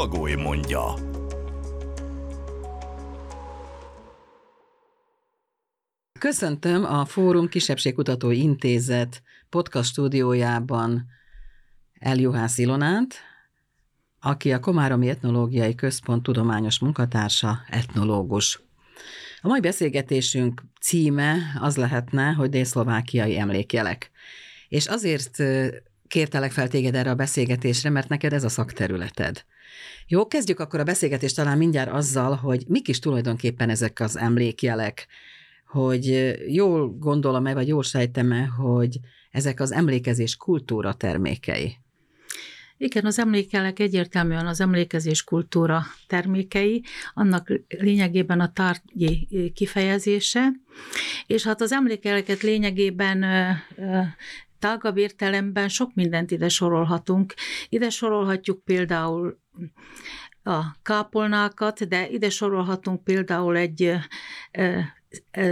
Bagoly mondja. Köszöntöm a Fórum Kisebbségkutató Intézet podcast stúdiójában Eljuhász Ilonát, aki a Komáromi Etnológiai Központ tudományos munkatársa, etnológus. A mai beszélgetésünk címe az lehetne, hogy délszlovákiai emlékjelek. És azért kértelek fel téged erre a beszélgetésre, mert neked ez a szakterületed. Jó, kezdjük akkor a beszélgetést talán mindjárt azzal, hogy mik is tulajdonképpen ezek az emlékjelek, hogy jól gondolom-e, vagy jól sejtem-e, hogy ezek az emlékezés kultúra termékei. Igen, az emlékelek egyértelműen az emlékezés kultúra termékei, annak lényegében a tárgyi kifejezése, és hát az emlékeleket lényegében tágabb értelemben sok mindent ide sorolhatunk. Ide sorolhatjuk például a kápolnákat, de ide sorolhatunk például egy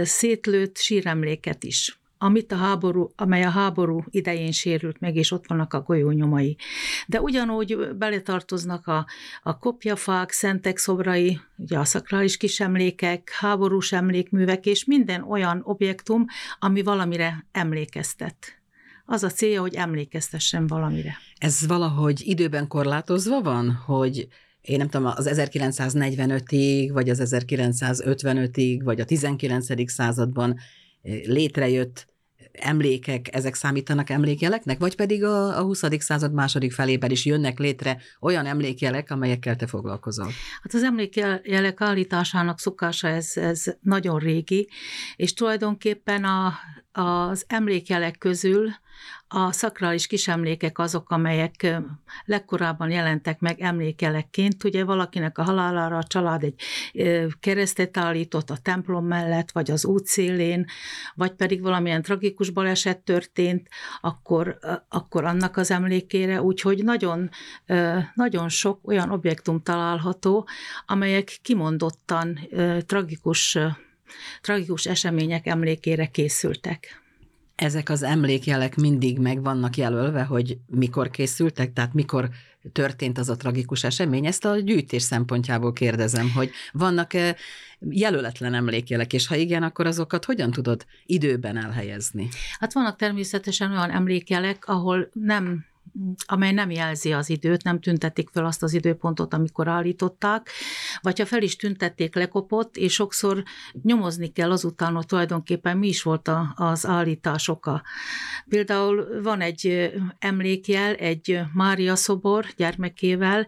szétlőtt síremléket is amit a háború, amely a háború idején sérült meg, és ott vannak a golyónyomai. De ugyanúgy beletartoznak a, a kopjafák, szentek szobrai, ugye a szakrális kisemlékek, háborús emlékművek, és minden olyan objektum, ami valamire emlékeztet az a célja, hogy emlékeztessen valamire. Ez valahogy időben korlátozva van, hogy én nem tudom, az 1945-ig, vagy az 1955-ig, vagy a 19. században eh, létrejött emlékek, ezek számítanak emlékjeleknek, vagy pedig a, a 20. század második felében is jönnek létre olyan emlékjelek, amelyekkel te foglalkozol? Hát az emlékjelek állításának szokása ez, ez nagyon régi, és tulajdonképpen a, az emlékjelek közül a szakrális kisemlékek azok, amelyek legkorábban jelentek meg emlékelekként. Ugye valakinek a halálára a család egy keresztet állított a templom mellett, vagy az útszélén, vagy pedig valamilyen tragikus baleset történt, akkor, akkor annak az emlékére. Úgyhogy nagyon, nagyon sok olyan objektum található, amelyek kimondottan tragikus tragikus események emlékére készültek ezek az emlékjelek mindig meg vannak jelölve, hogy mikor készültek, tehát mikor történt az a tragikus esemény. Ezt a gyűjtés szempontjából kérdezem, hogy vannak-e jelöletlen emlékjelek, és ha igen, akkor azokat hogyan tudod időben elhelyezni? Hát vannak természetesen olyan emlékjelek, ahol nem amely nem jelzi az időt, nem tüntetik fel azt az időpontot, amikor állították, vagy ha fel is tüntették, lekopott, és sokszor nyomozni kell azután, hogy tulajdonképpen mi is volt a, az állítás oka. Például van egy emlékjel, egy Mária szobor gyermekével,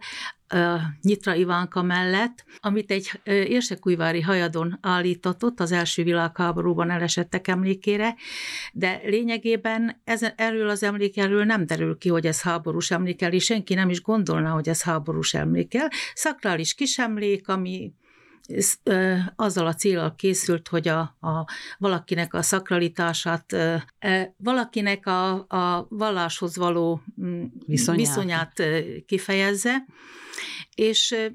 Nyitra Ivánka mellett, amit egy érsekújvári hajadon állítatott az első világháborúban elesettek emlékére, de lényegében ez, erről az emlékelről nem derül ki, hogy ez háborús emlékel, és senki nem is gondolná, hogy ez háborús emlékel. Szakrális kisemlék, ami azzal a célral készült, hogy a, a valakinek a szakralitását, valakinek a, a valláshoz való mm, viszonyát, viszonyát kifejezze, és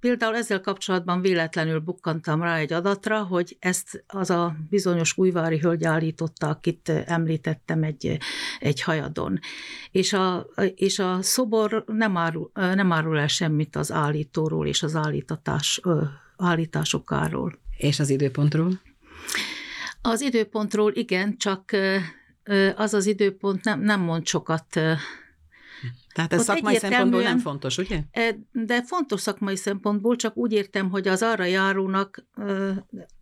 Például ezzel kapcsolatban véletlenül bukkantam rá egy adatra, hogy ezt az a bizonyos újvári hölgy állította, akit említettem egy, egy hajadon. És a, és a szobor nem árul, nem árul el semmit az állítóról és az állítatás állításokáról. És az időpontról? Az időpontról igen, csak az az időpont nem, nem mond sokat. Tehát ez Ott szakmai szempontból nem fontos, ugye? De fontos szakmai szempontból, csak úgy értem, hogy az arra járónak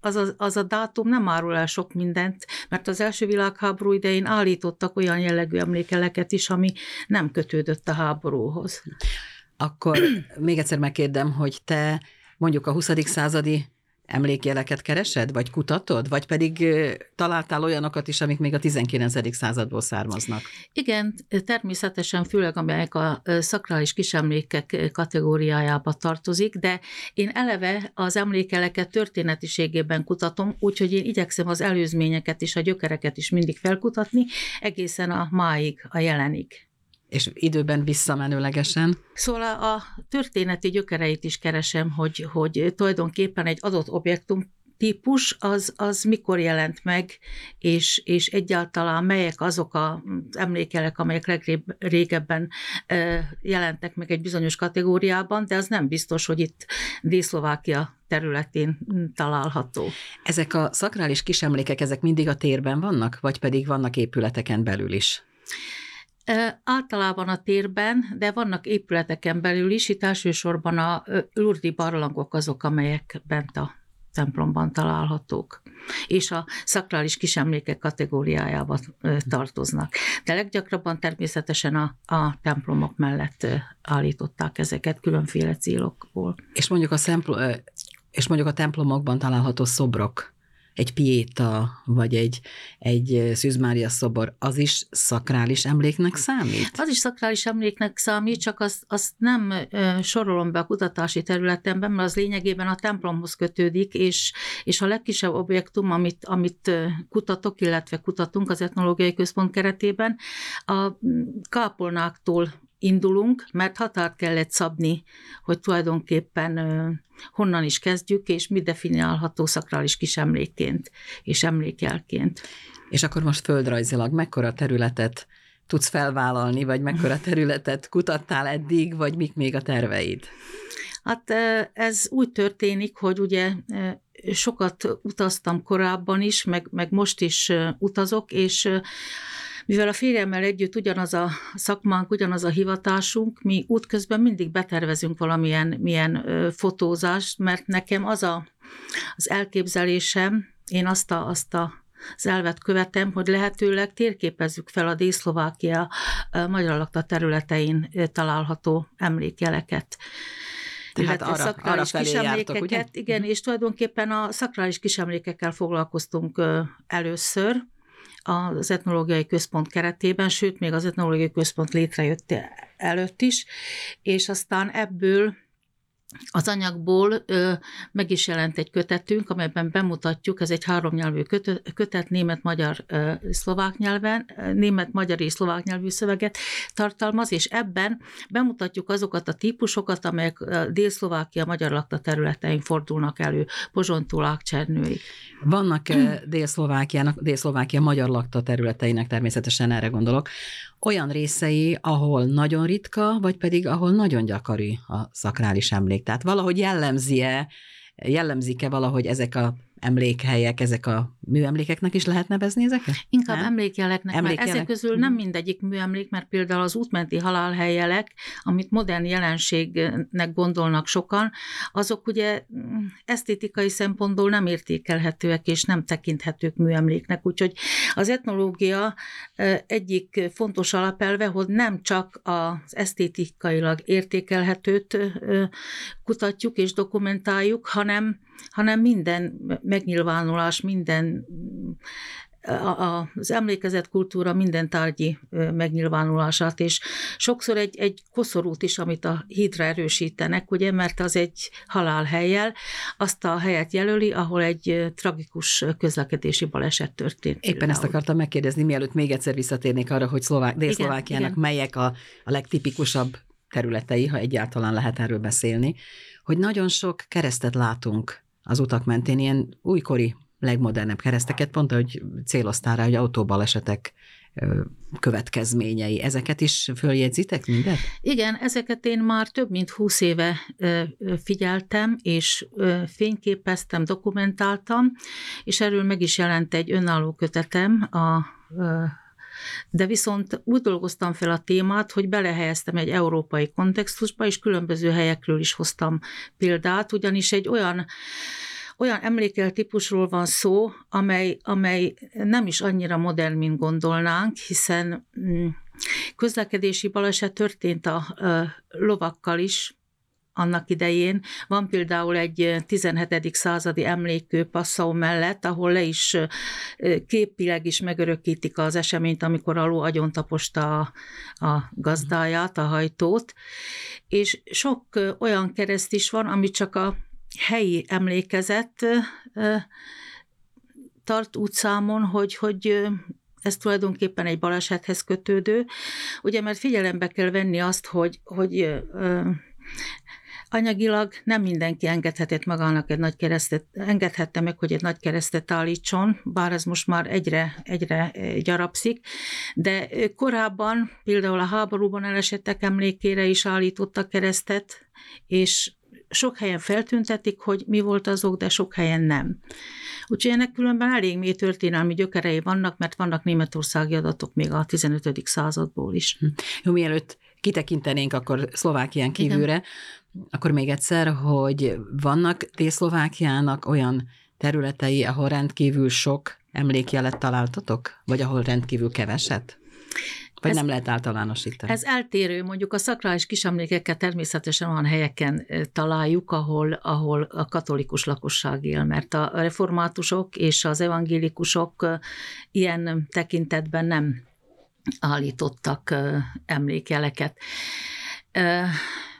az a, az a dátum nem árul el sok mindent, mert az első világháború idején állítottak olyan jellegű emlékeleket is, ami nem kötődött a háborúhoz. Akkor még egyszer megkérdem, hogy te mondjuk a 20. századi emlékjeleket keresed, vagy kutatod, vagy pedig találtál olyanokat is, amik még a 19. századból származnak? Igen, természetesen főleg amelyek a szakrális kisemlékek kategóriájába tartozik, de én eleve az emlékeleket történetiségében kutatom, úgyhogy én igyekszem az előzményeket és a gyökereket is mindig felkutatni, egészen a máig, a jelenig és időben visszamenőlegesen. Szóval a történeti gyökereit is keresem, hogy, hogy tulajdonképpen egy adott objektum típus az, az mikor jelent meg, és, és egyáltalán melyek azok az emlékelek, amelyek legrégebben jelentek meg egy bizonyos kategóriában, de az nem biztos, hogy itt Dészlovákia területén található. Ezek a szakrális kisemlékek, ezek mindig a térben vannak, vagy pedig vannak épületeken belül is? Általában a térben, de vannak épületeken belül is, itt elsősorban a lurdi barlangok azok, amelyek bent a templomban találhatók, és a szakrális kisemlékek kategóriájába tartoznak. De leggyakrabban természetesen a, a templomok mellett állították ezeket különféle célokból. És mondjuk a, szempl- és mondjuk a templomokban található szobrok, egy piéta, vagy egy, egy Szűzmária szobor, az is szakrális emléknek számít? Az is szakrális emléknek számít, csak azt, azt nem sorolom be a kutatási területemben, mert az lényegében a templomhoz kötődik, és, és a legkisebb objektum, amit, amit kutatok, illetve kutatunk az etnológiai központ keretében, a kápolnáktól indulunk, mert határt kellett szabni, hogy tulajdonképpen honnan is kezdjük, és mi definiálható szakrális kisemlékként és emlékjelként. És akkor most földrajzilag mekkora területet tudsz felvállalni, vagy mekkora területet kutattál eddig, vagy mik még a terveid? Hát ez úgy történik, hogy ugye sokat utaztam korábban is, meg, meg most is utazok, és mivel a férjemmel együtt ugyanaz a szakmánk, ugyanaz a hivatásunk, mi útközben mindig betervezünk valamilyen milyen fotózást, mert nekem az a, az elképzelésem, én azt a, azt a az elvet követem, hogy lehetőleg térképezzük fel a Dészlovákia magyar lakta területein található emlékjeleket. Tehát arra, szakrális arra kisemlékeket, ugye? igen, és tulajdonképpen a szakrális kisemlékekkel foglalkoztunk először, az etnológiai központ keretében, sőt, még az etnológiai központ létrejött előtt is, és aztán ebből az anyagból ö, meg is jelent egy kötetünk, amelyben bemutatjuk, ez egy háromnyelvű kötet, kötet német-magyar, szlovák nyelven, német-magyar és szlovák nyelvű szöveget tartalmaz, és ebben bemutatjuk azokat a típusokat, amelyek Dél-Szlovákia magyar lakta területein fordulnak elő, Pozsontól Ágcsernőig. Vannak Dél-Szlovákiának, Dél-Szlovákia magyar lakta területeinek, természetesen erre gondolok, olyan részei, ahol nagyon ritka, vagy pedig ahol nagyon gyakori a szakrális emlék. Tehát valahogy jellemzi-e, jellemzik-e valahogy ezek a emlékhelyek, ezek a műemlékeknek is lehet nevezni ezeket? Inkább nem? emlékjeleknek, emlékjelek. mert ezek közül nem mhm. mindegyik műemlék, mert például az útmenti halálhelyjelek, amit modern jelenségnek gondolnak sokan, azok ugye mm, esztétikai szempontból nem értékelhetőek és nem tekinthetők műemléknek, úgyhogy az etnológia egyik fontos alapelve, hogy nem csak az esztétikailag értékelhetőt kutatjuk és dokumentáljuk, hanem hanem minden megnyilvánulás, minden az emlékezett kultúra minden tárgyi megnyilvánulását, és sokszor egy, egy koszorút is, amit a hídra erősítenek, ugye, mert az egy halálhelyjel, azt a helyet jelöli, ahol egy tragikus közlekedési baleset történt. Éppen például. ezt akartam megkérdezni, mielőtt még egyszer visszatérnék arra, hogy Szlovák, Dél-Szlovákiának melyek a, a legtipikusabb területei, ha egyáltalán lehet erről beszélni, hogy nagyon sok keresztet látunk az utak mentén, ilyen újkori, legmodernebb kereszteket, pont ahogy céloztál rá, hogy autóbalesetek következményei. Ezeket is följegyzitek mindet? Igen, ezeket én már több mint húsz éve figyeltem, és fényképeztem, dokumentáltam, és erről meg is jelent egy önálló kötetem a de viszont úgy dolgoztam fel a témát, hogy belehelyeztem egy európai kontextusba, és különböző helyekről is hoztam példát, ugyanis egy olyan olyan emlékel típusról van szó, amely, amely nem is annyira modern, mint gondolnánk, hiszen mm, közlekedési baleset történt a lovakkal is, annak idején. Van például egy 17. századi emlékő Passau mellett, ahol le is képileg is megörökítik az eseményt, amikor Aló agyon taposta a, a gazdáját, a hajtót, és sok olyan kereszt is van, ami csak a helyi emlékezet tart úgy számon, hogy, hogy ez tulajdonképpen egy balesethez kötődő, ugye mert figyelembe kell venni azt, hogy, hogy anyagilag nem mindenki engedhetett magának egy nagy keresztet, engedhette meg, hogy egy nagy keresztet állítson, bár ez most már egyre, egyre gyarapszik, de korábban például a háborúban elesettek emlékére is állítottak keresztet, és sok helyen feltüntetik, hogy mi volt azok, de sok helyen nem. Úgyhogy ennek különben elég mély történelmi gyökerei vannak, mert vannak németországi adatok még a 15. századból is. Hm. Jó, mielőtt kitekintenénk akkor Szlovákián kívülre, Igen. akkor még egyszer, hogy vannak Dél-Szlovákiának olyan területei, ahol rendkívül sok emlékjelet találtatok, vagy ahol rendkívül keveset? Vagy ez, nem lehet általánosítani? Ez eltérő, mondjuk a szakrális kisemlékeket természetesen olyan helyeken találjuk, ahol, ahol a katolikus lakosság él, mert a reformátusok és az evangélikusok ilyen tekintetben nem állítottak emlékjeleket.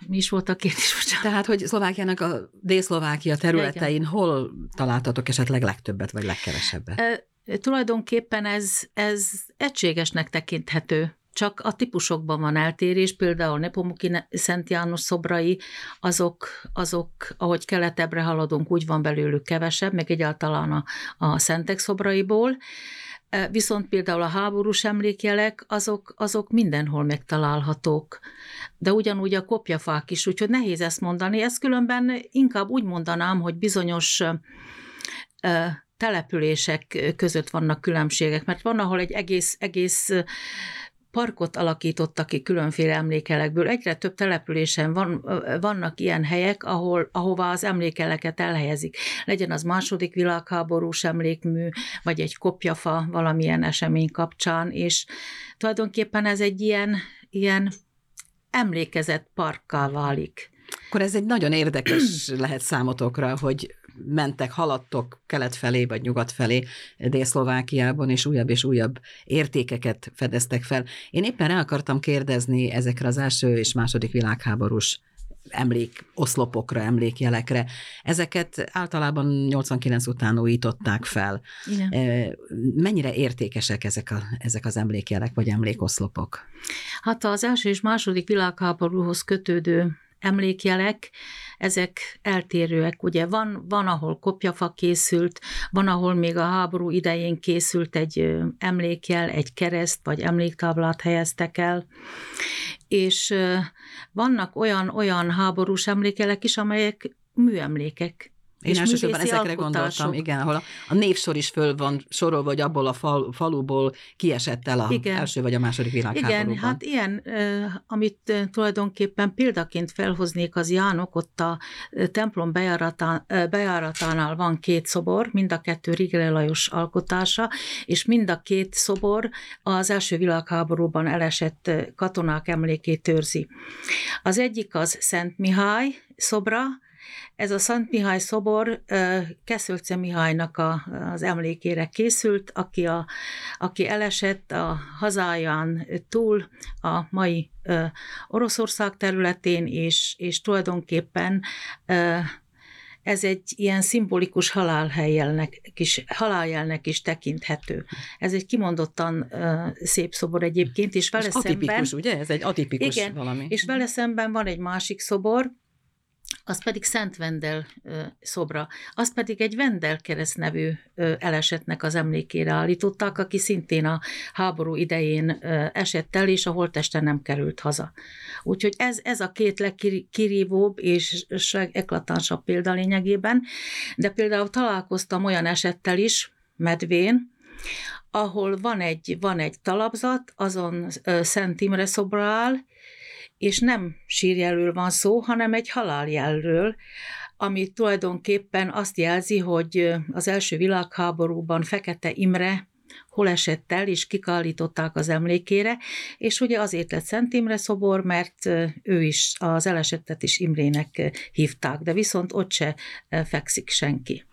Mi is volt a kérdés? Bocsánat. Tehát, hogy Szlovákiának a Dél-Szlovákia területein Igen. hol találtatok esetleg legtöbbet, vagy legkevesebbet? E, tulajdonképpen ez, ez egységesnek tekinthető csak a típusokban van eltérés, például Nepomuki Szent János szobrai, azok, azok, ahogy keletebbre haladunk, úgy van belőlük kevesebb, meg egyáltalán a, a szentek szobraiból, Viszont például a háborús emlékjelek, azok, azok mindenhol megtalálhatók. De ugyanúgy a kopjafák is, úgyhogy nehéz ezt mondani. Ezt különben inkább úgy mondanám, hogy bizonyos települések között vannak különbségek, mert van, ahol egy egész, egész parkot alakítottak ki különféle emlékelekből. Egyre több településen van, vannak ilyen helyek, ahol, ahová az emlékeleket elhelyezik. Legyen az második világháborús emlékmű, vagy egy kopjafa valamilyen esemény kapcsán, és tulajdonképpen ez egy ilyen, ilyen emlékezett parkká válik. Akkor ez egy nagyon érdekes lehet számotokra, hogy mentek, haladtok kelet felé vagy nyugat felé Dél-Szlovákiában, és újabb és újabb értékeket fedeztek fel. Én éppen el akartam kérdezni ezekre az első és második világháborús emlék oszlopokra, emlékjelekre. Ezeket általában 89 után újították fel. Igen. Mennyire értékesek ezek, a, ezek az emlékjelek vagy emlékoszlopok? Hát az első és második világháborúhoz kötődő emlékjelek, ezek eltérőek. Ugye van, van, ahol kopjafa készült, van, ahol még a háború idején készült egy emlékjel, egy kereszt vagy emléktáblát helyeztek el, és vannak olyan, olyan háborús emlékelek is, amelyek műemlékek, én és elsősorban ezekre alkotások. gondoltam, igen, ahol a, a névsor is föl van sorolva, hogy abból a fal, faluból kiesett el a igen. első vagy a második világháborúban. Igen, hát ilyen, amit tulajdonképpen példaként felhoznék az Jánok, ott a templom bejáratán, bejáratánál van két szobor, mind a kettő Rigele Lajos alkotása, és mind a két szobor az első világháborúban elesett katonák emlékét őrzi. Az egyik az Szent Mihály szobra, ez a Szent Mihály szobor Keszölce Mihálynak a, az emlékére készült, aki, a, aki elesett a hazáján túl a mai Oroszország területén, és, és tulajdonképpen ez egy ilyen szimbolikus halálhelyjelnek is, haláljelnek is tekinthető. Ez egy kimondottan uh, szép szobor egyébként, és vele és atipikus, szemben... ugye? Ez egy atipikus igen, valami. és vele szemben van egy másik szobor, az pedig Szent Vendel szobra, azt pedig egy Vendel kereszt nevű elesetnek az emlékére állították, aki szintén a háború idején esett el, és a holteste nem került haza. Úgyhogy ez, ez a két legkirívóbb és eklatánsabb példa lényegében, de például találkoztam olyan esettel is, medvén, ahol van egy, van egy talapzat, azon Szent Imre szobra áll, és nem sírjelről van szó, hanem egy haláljelről, ami tulajdonképpen azt jelzi, hogy az első világháborúban Fekete Imre hol esett el, és kik állították az emlékére, és ugye azért lett Szent Imre szobor, mert ő is, az elesettet is Imrének hívták, de viszont ott se fekszik senki.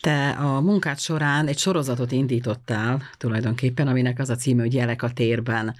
Te a munkát során egy sorozatot indítottál tulajdonképpen, aminek az a címe, hogy Jelek a térben.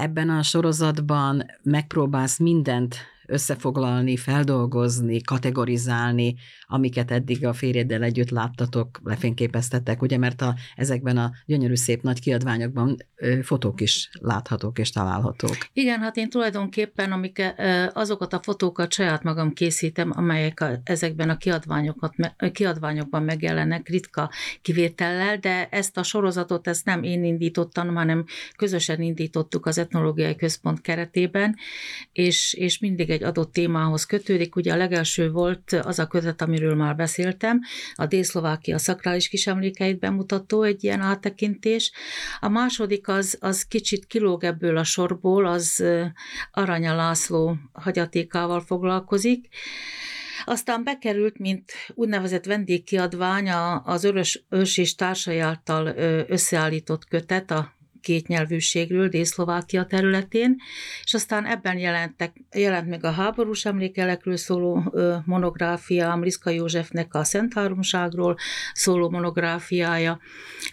Ebben a sorozatban megpróbálsz mindent összefoglalni, feldolgozni, kategorizálni, amiket eddig a férjeddel együtt láttatok, lefényképeztettek, ugye, mert a, ezekben a gyönyörű szép nagy kiadványokban ö, fotók is láthatók és találhatók. Igen, hát én tulajdonképpen amik, azokat a fotókat saját magam készítem, amelyek a, ezekben a kiadványokat, kiadványokban megjelennek ritka kivétellel, de ezt a sorozatot ezt nem én indítottam, hanem közösen indítottuk az Etnológiai Központ keretében, és, és mindig egy adott témához kötődik. Ugye a legelső volt az a kötet, ami amiről már beszéltem, a Dél-Szlovákia szakrális kisemlékeit bemutató egy ilyen áttekintés. A második az, az kicsit kilóg ebből a sorból, az Aranya László hagyatékával foglalkozik, aztán bekerült, mint úgynevezett vendégkiadvány az Örös Ős és társai által összeállított kötet, a kétnyelvűségről Dél-Szlovákia területén, és aztán ebben jelentek, jelent meg a háborús emlékelekről szóló monográfia, Mriszka Józsefnek a Szent Háromságról szóló monográfiája,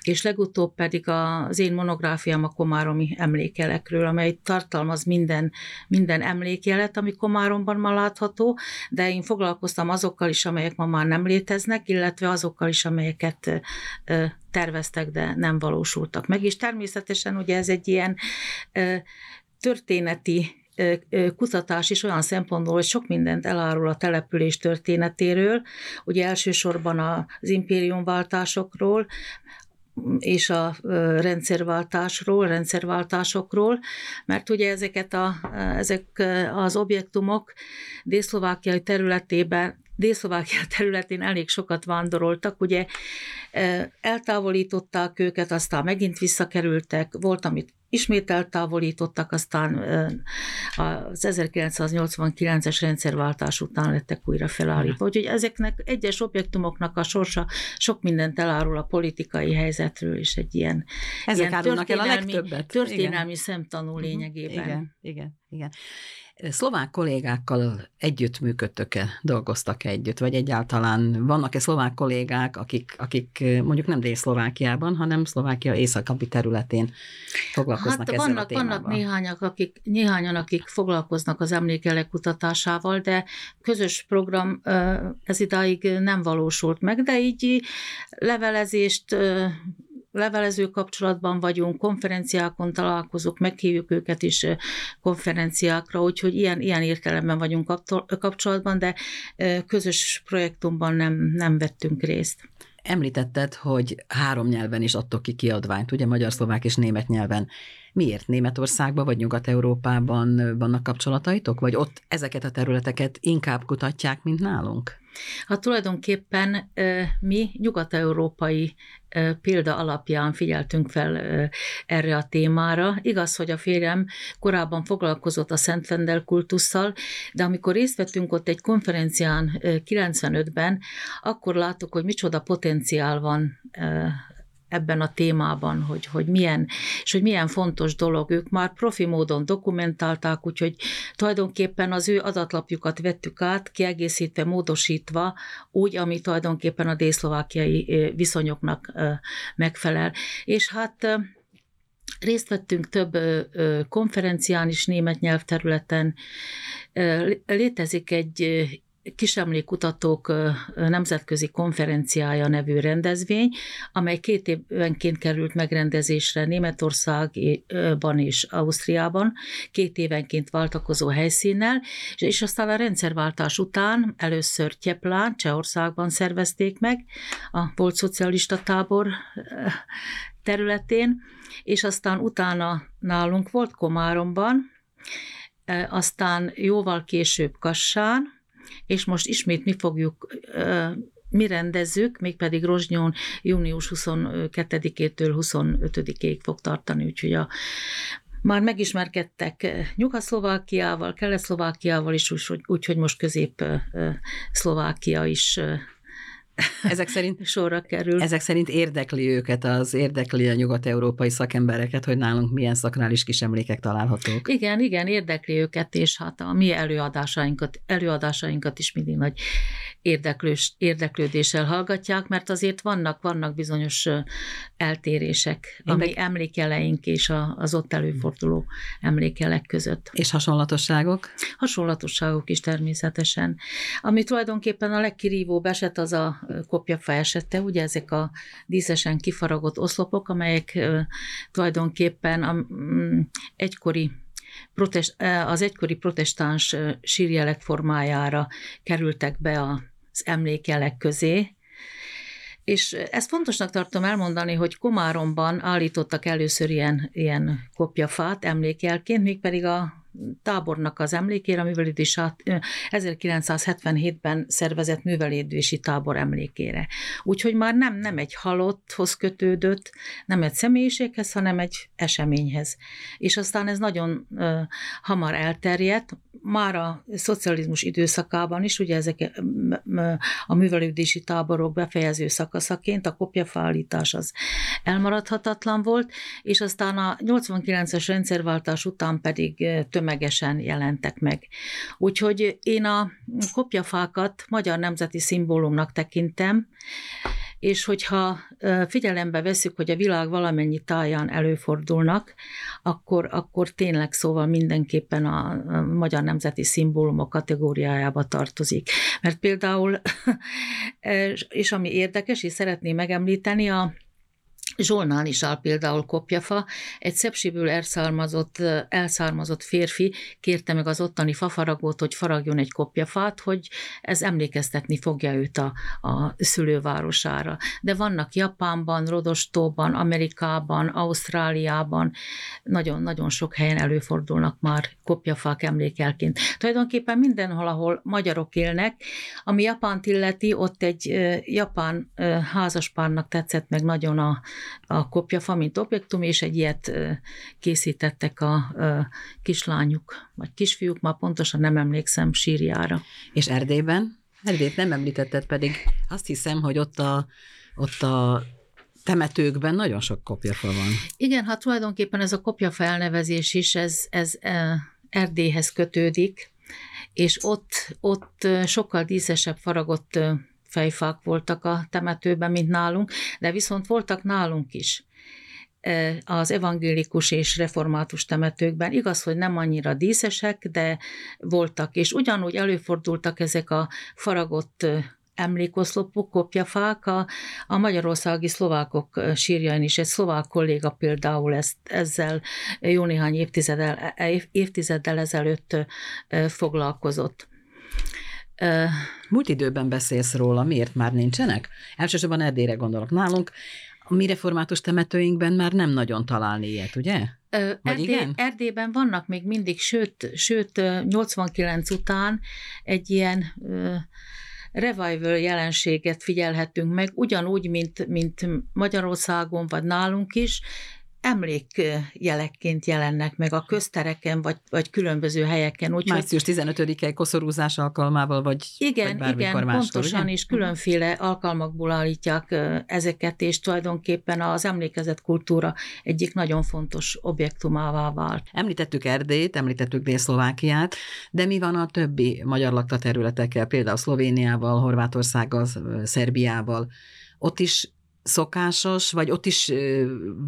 és legutóbb pedig az én monográfiám a komáromi emlékelekről, amely tartalmaz minden, minden emlékjelet, ami Komáromban ma látható, de én foglalkoztam azokkal is, amelyek ma már nem léteznek, illetve azokkal is, amelyeket terveztek, de nem valósultak meg. És természetesen ugye ez egy ilyen történeti kutatás is olyan szempontból, hogy sok mindent elárul a település történetéről, ugye elsősorban az impériumváltásokról, és a rendszerváltásról, rendszerváltásokról, mert ugye ezeket a, ezek az objektumok Dél-Szlovákiai területében Dél-Szlovákia területén elég sokat vándoroltak, ugye eltávolították őket, aztán megint visszakerültek, volt, amit ismét eltávolítottak, aztán az 1989-es rendszerváltás után lettek újra felállítva. Úgyhogy ezeknek egyes objektumoknak a sorsa sok mindent elárul a politikai helyzetről, és egy ilyen, Ezek ilyen árulnak el a legtöbbet. Történelmi igen. szemtanú lényegében. Igen, igen, igen. Szlovák kollégákkal együtt működtök-e, dolgoztak -e együtt, vagy egyáltalán vannak-e szlovák kollégák, akik, akik mondjuk nem Dél-Szlovákiában, hanem Szlovákia északabi területén foglalkoznak hát ezzel vannak, a témával? Vannak néhányak, akik, néhányan, akik foglalkoznak az emlékelek kutatásával, de közös program ez idáig nem valósult meg, de így levelezést levelező kapcsolatban vagyunk, konferenciákon találkozunk, meghívjuk őket is konferenciákra, úgyhogy ilyen, ilyen értelemben vagyunk kapcsolatban, de közös projektumban nem, nem vettünk részt. Említetted, hogy három nyelven is adtok ki kiadványt, ugye magyar, szlovák és német nyelven. Miért Németországban vagy Nyugat-Európában vannak kapcsolataitok, vagy ott ezeket a területeket inkább kutatják, mint nálunk? Hát tulajdonképpen mi nyugat-európai példa alapján figyeltünk fel erre a témára. Igaz, hogy a férjem korábban foglalkozott a Szent Vendel kultusszal, de amikor részt vettünk ott egy konferencián 95-ben, akkor láttuk, hogy micsoda potenciál van ebben a témában, hogy, hogy milyen, és hogy milyen fontos dolog. Ők már profi módon dokumentálták, úgyhogy tulajdonképpen az ő adatlapjukat vettük át, kiegészítve, módosítva, úgy, ami tulajdonképpen a dészlovákiai viszonyoknak megfelel. És hát Részt vettünk több konferencián is német nyelvterületen. Létezik egy Kisemlékutatók Nemzetközi Konferenciája nevű rendezvény, amely két évenként került megrendezésre Németországban és Ausztriában, két évenként váltakozó helyszínnel, és aztán a rendszerváltás után először Tyeplán, Csehországban szervezték meg, a volt szocialista tábor területén, és aztán utána nálunk volt Komáromban, aztán jóval később Kassán, és most ismét mi fogjuk mi rendezzük, mégpedig Rozsnyón június 22-től 25-ig fog tartani, úgyhogy a már megismerkedtek Nyugat-Szlovákiával, Kelet-Szlovákiával is, úgyhogy úgy, most Közép-Szlovákia is ezek szerint, sorra kerül. Ezek szerint érdekli őket, az érdekli a nyugat-európai szakembereket, hogy nálunk milyen szakrális kis emlékek találhatók. Igen, igen, érdekli őket, és hát a mi előadásainkat, előadásainkat is mindig nagy érdeklős, érdeklődéssel hallgatják, mert azért vannak, vannak bizonyos eltérések Én a meg... emlékeleink és az ott előforduló emlékelek között. És hasonlatosságok? Hasonlatosságok is természetesen. Ami tulajdonképpen a legkirívóbb eset az a kopjafa esete, ugye ezek a díszesen kifaragott oszlopok, amelyek tulajdonképpen a mm, egykori protest, az egykori protestáns sírjelek formájára kerültek be az emlékjelek közé, és ezt fontosnak tartom elmondani, hogy Komáromban állítottak először ilyen, ilyen kopjafát emlékjelként, mégpedig a tábornak az emlékére, a művelődési 1977-ben szervezett művelődési tábor emlékére. Úgyhogy már nem, nem egy halotthoz kötődött, nem egy személyiséghez, hanem egy eseményhez. És aztán ez nagyon uh, hamar elterjedt, már a szocializmus időszakában is, ugye ezek a művelődési táborok befejező szakaszaként a kopjafállítás az elmaradhatatlan volt, és aztán a 89-es rendszerváltás után pedig tömegesen jelentek meg. Úgyhogy én a kopjafákat magyar nemzeti szimbólumnak tekintem, és hogyha figyelembe veszük, hogy a világ valamennyi táján előfordulnak, akkor, akkor tényleg szóval mindenképpen a magyar nemzeti szimbólumok kategóriájába tartozik. Mert például, és ami érdekes, és szeretném megemlíteni, a Zsolnán is áll például kopjafa, egy szepsiből elszármazott, elszármazott férfi kérte meg az ottani fafaragót, hogy faragjon egy kopjafát, hogy ez emlékeztetni fogja őt a, a szülővárosára. De vannak Japánban, Rodostóban, Amerikában, Ausztráliában, nagyon-nagyon sok helyen előfordulnak már kopjafák emlékelként. Tulajdonképpen mindenhol, ahol magyarok élnek, ami Japánt illeti, ott egy japán házaspárnak tetszett meg nagyon a, a kopjafa, mint objektum, és egy ilyet készítettek a kislányuk, vagy kisfiúk, már pontosan nem emlékszem sírjára. És Erdélyben? Erdélyt nem említetted, pedig azt hiszem, hogy ott a, ott a temetőkben nagyon sok kopjafa van. Igen, hát tulajdonképpen ez a kopja felnevezés is, ez, ez Erdélyhez kötődik, és ott, ott sokkal díszesebb faragott fejfák voltak a temetőben, mint nálunk, de viszont voltak nálunk is az evangélikus és református temetőkben. Igaz, hogy nem annyira díszesek, de voltak, és ugyanúgy előfordultak ezek a faragott emlékoszlopok, kopjafák a, a magyarországi szlovákok sírjain is. Egy szlovák kolléga például ezt, ezzel jó néhány évtizeddel, évtizeddel ezelőtt foglalkozott. Múlt időben beszélsz róla, miért már nincsenek? Elsősorban Erdélyre gondolok. Nálunk a mi református temetőinkben már nem nagyon találni ilyet, ugye? Vagy Erdély, igen? Erdélyben vannak még mindig, sőt, sőt 89 után egy ilyen revival jelenséget figyelhetünk meg, ugyanúgy, mint, mint Magyarországon, vagy nálunk is, emlékjelekként jelennek meg a köztereken, vagy, vagy különböző helyeken. Úgy, Március 15-e koszorúzás alkalmával, vagy Igen, vagy igen, máskor, pontosan, ugye? és különféle alkalmakból állítják ezeket, és tulajdonképpen az emlékezett kultúra egyik nagyon fontos objektumává vált. Említettük Erdélyt, említettük Dél-Szlovákiát, de mi van a többi magyar lakta területekkel, például Szlovéniával, Horvátországgal, Szerbiával? Ott is szokásos, vagy ott is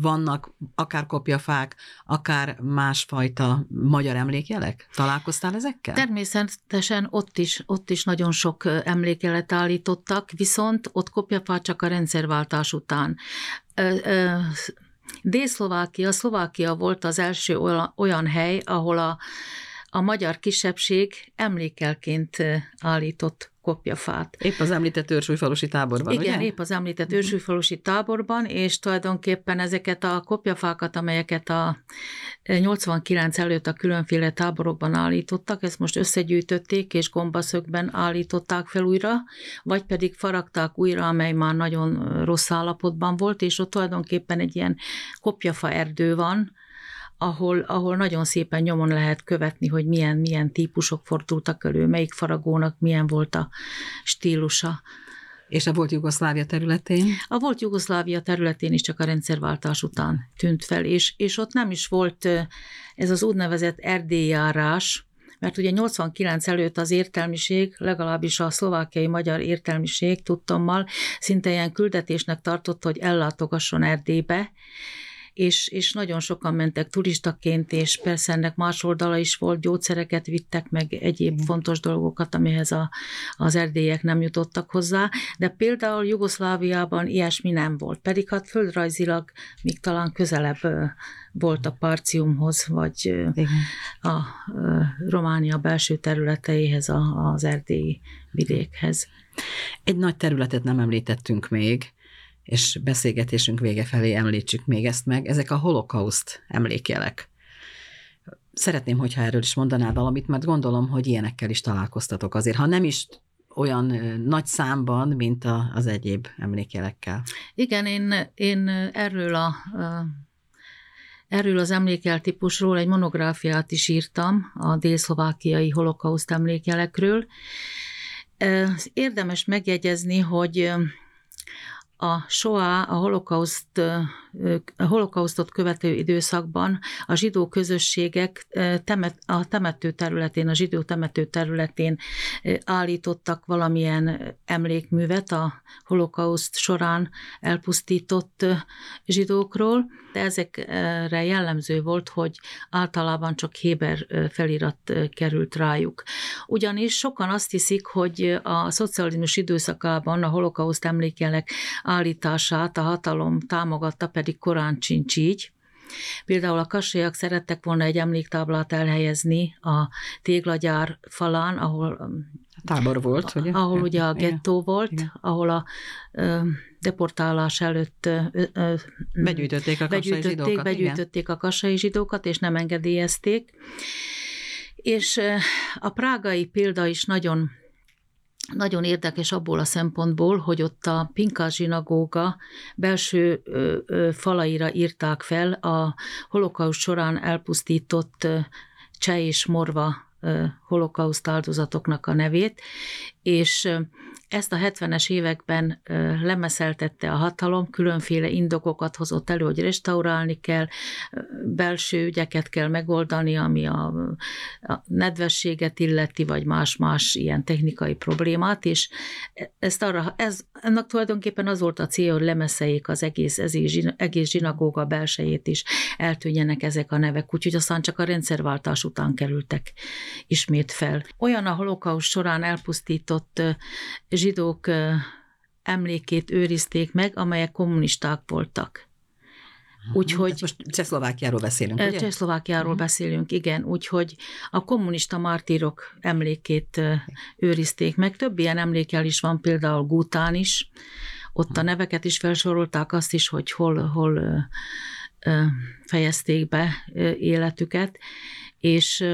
vannak akár kopjafák, akár másfajta magyar emlékjelek? Találkoztál ezekkel? Természetesen ott is, ott is nagyon sok emlékjelet állítottak, viszont ott kopjafát csak a rendszerváltás után. Dél-Szlovákia, Szlovákia volt az első olyan hely, ahol a, a magyar kisebbség emlékelként állított kopjafát. Épp az említett őrsúlyfalusi táborban, Igen, ugye? épp az említett őrsúlyfalusi táborban, és tulajdonképpen ezeket a kopjafákat, amelyeket a 89 előtt a különféle táborokban állítottak, ezt most összegyűjtötték, és gombaszögben állították fel újra, vagy pedig faragták újra, amely már nagyon rossz állapotban volt, és ott tulajdonképpen egy ilyen kopjafa erdő van, ahol, ahol nagyon szépen nyomon lehet követni, hogy milyen, milyen típusok fordultak elő, melyik faragónak milyen volt a stílusa. És a volt Jugoszlávia területén? A volt Jugoszlávia területén is csak a rendszerváltás után tűnt fel, és, és ott nem is volt ez az úgynevezett erdélyjárás, mert ugye 89 előtt az értelmiség, legalábbis a szlovákiai magyar értelmiség tudtommal szinte ilyen küldetésnek tartott, hogy ellátogasson Erdélybe, és, és nagyon sokan mentek turistaként, és persze ennek más oldala is volt, gyógyszereket vittek, meg egyéb fontos dolgokat, amihez a, az erdélyek nem jutottak hozzá, de például Jugoszláviában ilyesmi nem volt, pedig hát földrajzilag még talán közelebb volt a Parciumhoz, vagy Igen. a Románia belső területeihez, az erdélyi vidékhez. Egy nagy területet nem említettünk még, és beszélgetésünk vége felé említsük még ezt meg, ezek a holokauszt emlékjelek. Szeretném, hogyha erről is mondanál valamit, mert gondolom, hogy ilyenekkel is találkoztatok azért, ha nem is olyan nagy számban, mint a, az egyéb emlékjelekkel. Igen, én, én erről a Erről az emlékel típusról egy monográfiát is írtam a délszlovákiai holokauszt emlékjelekről. Érdemes megjegyezni, hogy a SOA, a holokauszt, a holokausztot követő időszakban a zsidó közösségek temet, a temető területén, a zsidó temető területén állítottak valamilyen emlékművet a holokauszt során elpusztított zsidókról, de ezekre jellemző volt, hogy általában csak Héber felirat került rájuk. Ugyanis sokan azt hiszik, hogy a szocializmus időszakában a holokauszt emlékelek állítását a hatalom támogatta, pedig korán sincs így. Például a kasélyak szerettek volna egy emléktáblát elhelyezni a téglagyár falán, ahol a tábor volt, ugye? Ahol ugye a gettó volt, Igen. ahol a ö, deportálás előtt ö, ö, begyűjtötték a kassai zsidókat. Begyűjtötték Igen. a kassai zsidókat, és nem engedélyezték. És a prágai példa is nagyon nagyon érdekes abból a szempontból, hogy ott a Pinka zsinagóga belső falaira írták fel a holokauszt során elpusztított cseh és morva holokauszt áldozatoknak a nevét, és ezt a 70-es években lemeszeltette a hatalom, különféle indokokat hozott elő, hogy restaurálni kell, belső ügyeket kell megoldani, ami a, a nedvességet illeti, vagy más-más ilyen technikai problémát, és ezt arra, ez, ennek tulajdonképpen az volt a célja, hogy lemeszeljék az egész, egész, egész zsinagóga belsejét is, eltűnjenek ezek a nevek, úgyhogy aztán csak a rendszerváltás után kerültek ismét fel. Olyan a holokauszt során elpusztított zsidók emlékét őrizték meg, amelyek kommunisták voltak. Úgyhogy... Ezt most Csehszlovákiáról beszélünk, ugye? Csehszlovákiáról uh-huh. beszélünk, igen. Úgyhogy a kommunista mártírok emlékét őrizték meg. Több ilyen emlékel is van, például Gután is. Ott a neveket is felsorolták, azt is, hogy hol, hol fejezték be életüket. És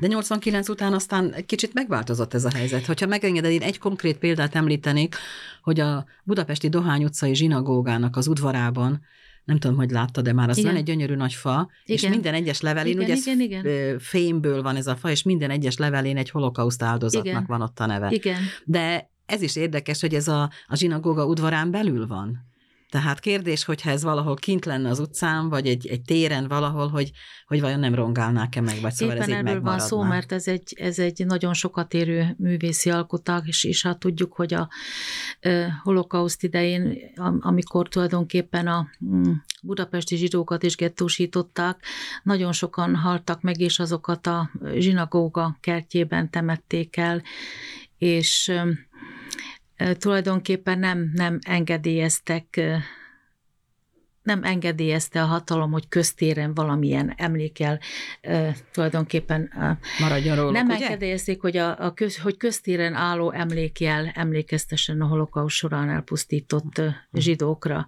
de 89 után aztán kicsit megváltozott ez a helyzet. Hogyha megengeded, én egy konkrét példát említenék, hogy a budapesti Dohány utcai zsinagógának az udvarában nem tudom, hogy látta, de már az igen. van egy gyönyörű nagy fa, igen. és minden egyes levelén, igen, ugye igen, ez igen. fémből van ez a fa, és minden egyes levelén egy holokauszt áldozatnak igen. van ott a neve. Igen. De ez is érdekes, hogy ez a, a zsinagóga udvarán belül van. Tehát kérdés, hogyha ez valahol kint lenne az utcán, vagy egy, egy téren valahol, hogy, hogy vajon nem rongálnák-e meg, vagy szóval Éppen ez erről van szó, mert ez egy, ez egy nagyon sokat érő művészi alkotás, és, és hát tudjuk, hogy a e, holokauszt idején, amikor tulajdonképpen a mm, budapesti zsidókat is gettósították, nagyon sokan haltak meg, és azokat a zsinagóga kertjében temették el, és tulajdonképpen nem, nem engedélyeztek nem engedélyezte a hatalom, hogy köztéren valamilyen emlékel tulajdonképpen maradjon róluk, Nem ugye? engedélyezték, hogy, a, a köz, hogy köztéren álló emlékjel emlékeztessen a holokaus során elpusztított zsidókra.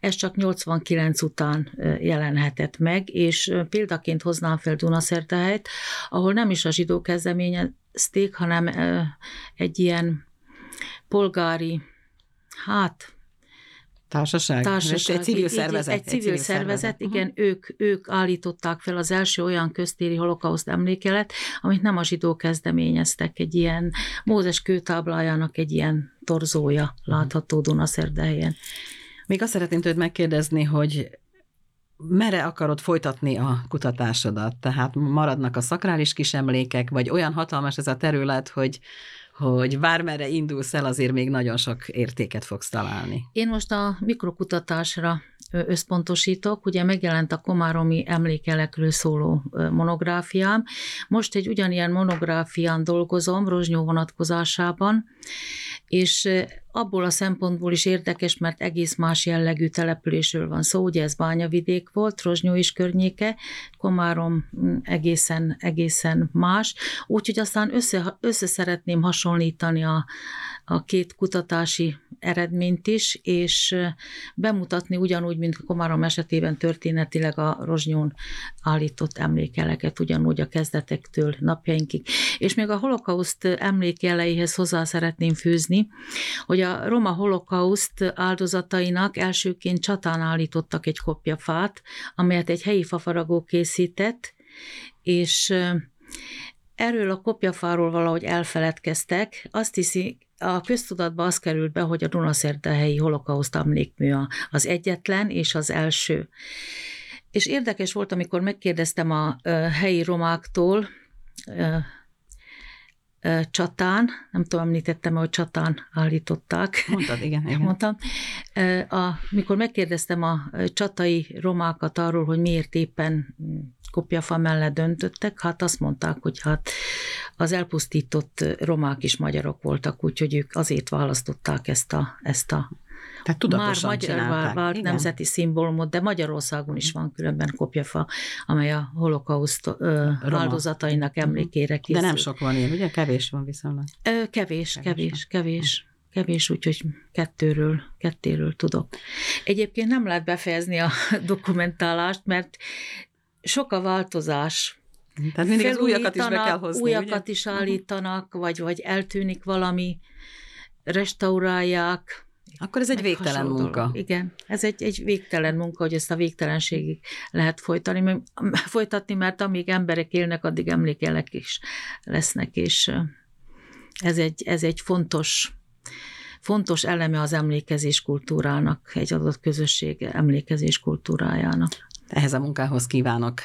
Ez csak 89 után jelenhetett meg, és példaként hoznám fel Dunaszerdehelyt, ahol nem is a zsidó kezdeményezték, hanem egy ilyen polgári, hát Társaság? Társaság. Egy civil szervezet. Egy, egy civil szervezet, Mhm. igen, ők, ők állították fel az első olyan köztéri holokauszt emlékelet, amit nem a zsidók kezdeményeztek, egy ilyen Mózes kőtáblájának egy ilyen torzója látható Dunaszerdahelyen. Még azt szeretném tőled megkérdezni, hogy mere akarod folytatni a kutatásodat? Tehát maradnak a szakrális kisemlékek, vagy olyan hatalmas ez a terület, hogy, hogy bármerre indulsz el, azért még nagyon sok értéket fogsz találni. Én most a mikrokutatásra összpontosítok, ugye megjelent a komáromi emlékelekről szóló monográfiám. Most egy ugyanilyen monográfián dolgozom, Rozsnyó vonatkozásában, és abból a szempontból is érdekes, mert egész más jellegű településről van szó, ugye ez bányavidék volt, Rozsnyó is környéke, Komárom mm, egészen, egészen más, úgyhogy aztán össze, össze szeretném hasonlítani a, a két kutatási eredményt is, és bemutatni ugyanúgy, mint Komárom esetében történetileg a Rozsnyón állított emlékeleket, ugyanúgy a kezdetektől napjainkig. És még a holokauszt emlékjeleihez hozzá szeretném fűzni, hogy a roma holokauszt áldozatainak elsőként csatán állítottak egy kopjafát, amelyet egy helyi fafaragó készített, és erről a kopjafáról valahogy elfeledkeztek. Azt hiszi, a köztudatba az került be, hogy a Dunaszerdahelyi holokauszt emlékmű az egyetlen és az első. És érdekes volt, amikor megkérdeztem a helyi romáktól, csatán, nem tudom, említettem, hogy csatán állították, Mondtad, igen, igen. mondtam. Ö, A, mikor megkérdeztem a csatai romákat arról, hogy miért éppen kopjafa mellett döntöttek, hát azt mondták, hogy hát az elpusztított romák is magyarok voltak, úgyhogy ők azért választották ezt a, ezt a Tehát már tudatosan magyar csinálták. vált igen. nemzeti szimbólumot, de Magyarországon is van különben kopjafa, amely a holokauszt ö, áldozatainak emlékére De készült. nem sok van ilyen, ugye? Kevés van viszonylag. Ö, Kevés, Kevés kevés, kevés, kevés, úgyhogy kettőről, kettéről tudok. Egyébként nem lehet befejezni a dokumentálást, mert sok a változás. Tehát mindig az újakat is be kell hozni, Újakat ugye? Mhm. is állítanak, vagy, vagy eltűnik valami, restaurálják. Akkor ez egy végtelen hasonló munka. Igen, ez egy, egy végtelen munka, hogy ezt a végtelenségig lehet folytani, folytatni, mert amíg emberek élnek, addig emlékelek is lesznek, és ez egy, ez egy fontos, fontos eleme az emlékezés kultúrának, egy adott közösség emlékezés kultúrájának. Ehhez a munkához kívánok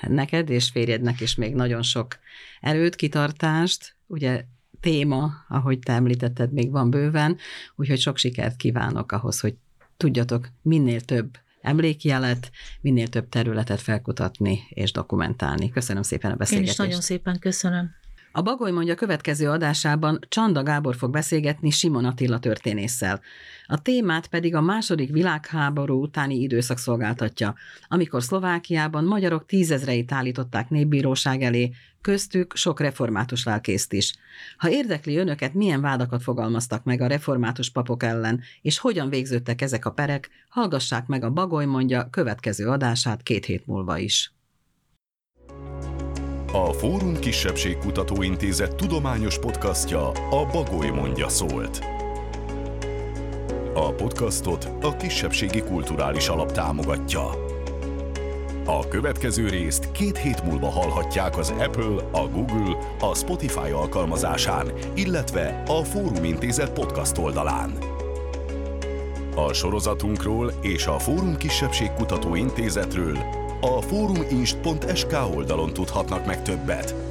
neked és férjednek is még nagyon sok erőt, kitartást, ugye téma, ahogy te említetted, még van bőven, úgyhogy sok sikert kívánok ahhoz, hogy tudjatok minél több emlékjelet, minél több területet felkutatni és dokumentálni. Köszönöm szépen a Én beszélgetést. is nagyon szépen köszönöm. A Bagoly mondja következő adásában Csanda Gábor fog beszélgetni Simon Attila történésszel. A témát pedig a második világháború utáni időszak szolgáltatja, amikor Szlovákiában magyarok tízezreit állították népbíróság elé, köztük sok református lelkészt is. Ha érdekli önöket, milyen vádakat fogalmaztak meg a református papok ellen, és hogyan végződtek ezek a perek, hallgassák meg a Bagoly mondja következő adását két hét múlva is. A Fórum Kisebbségkutató Intézet tudományos podcastja a Bagoly mondja szólt. A podcastot a Kisebbségi Kulturális Alap támogatja. A következő részt két hét múlva hallhatják az Apple, a Google, a Spotify alkalmazásán, illetve a Fórum Intézet podcast oldalán. A sorozatunkról és a Fórum Kisebbségkutató Intézetről a fóruminst.sk oldalon tudhatnak meg többet.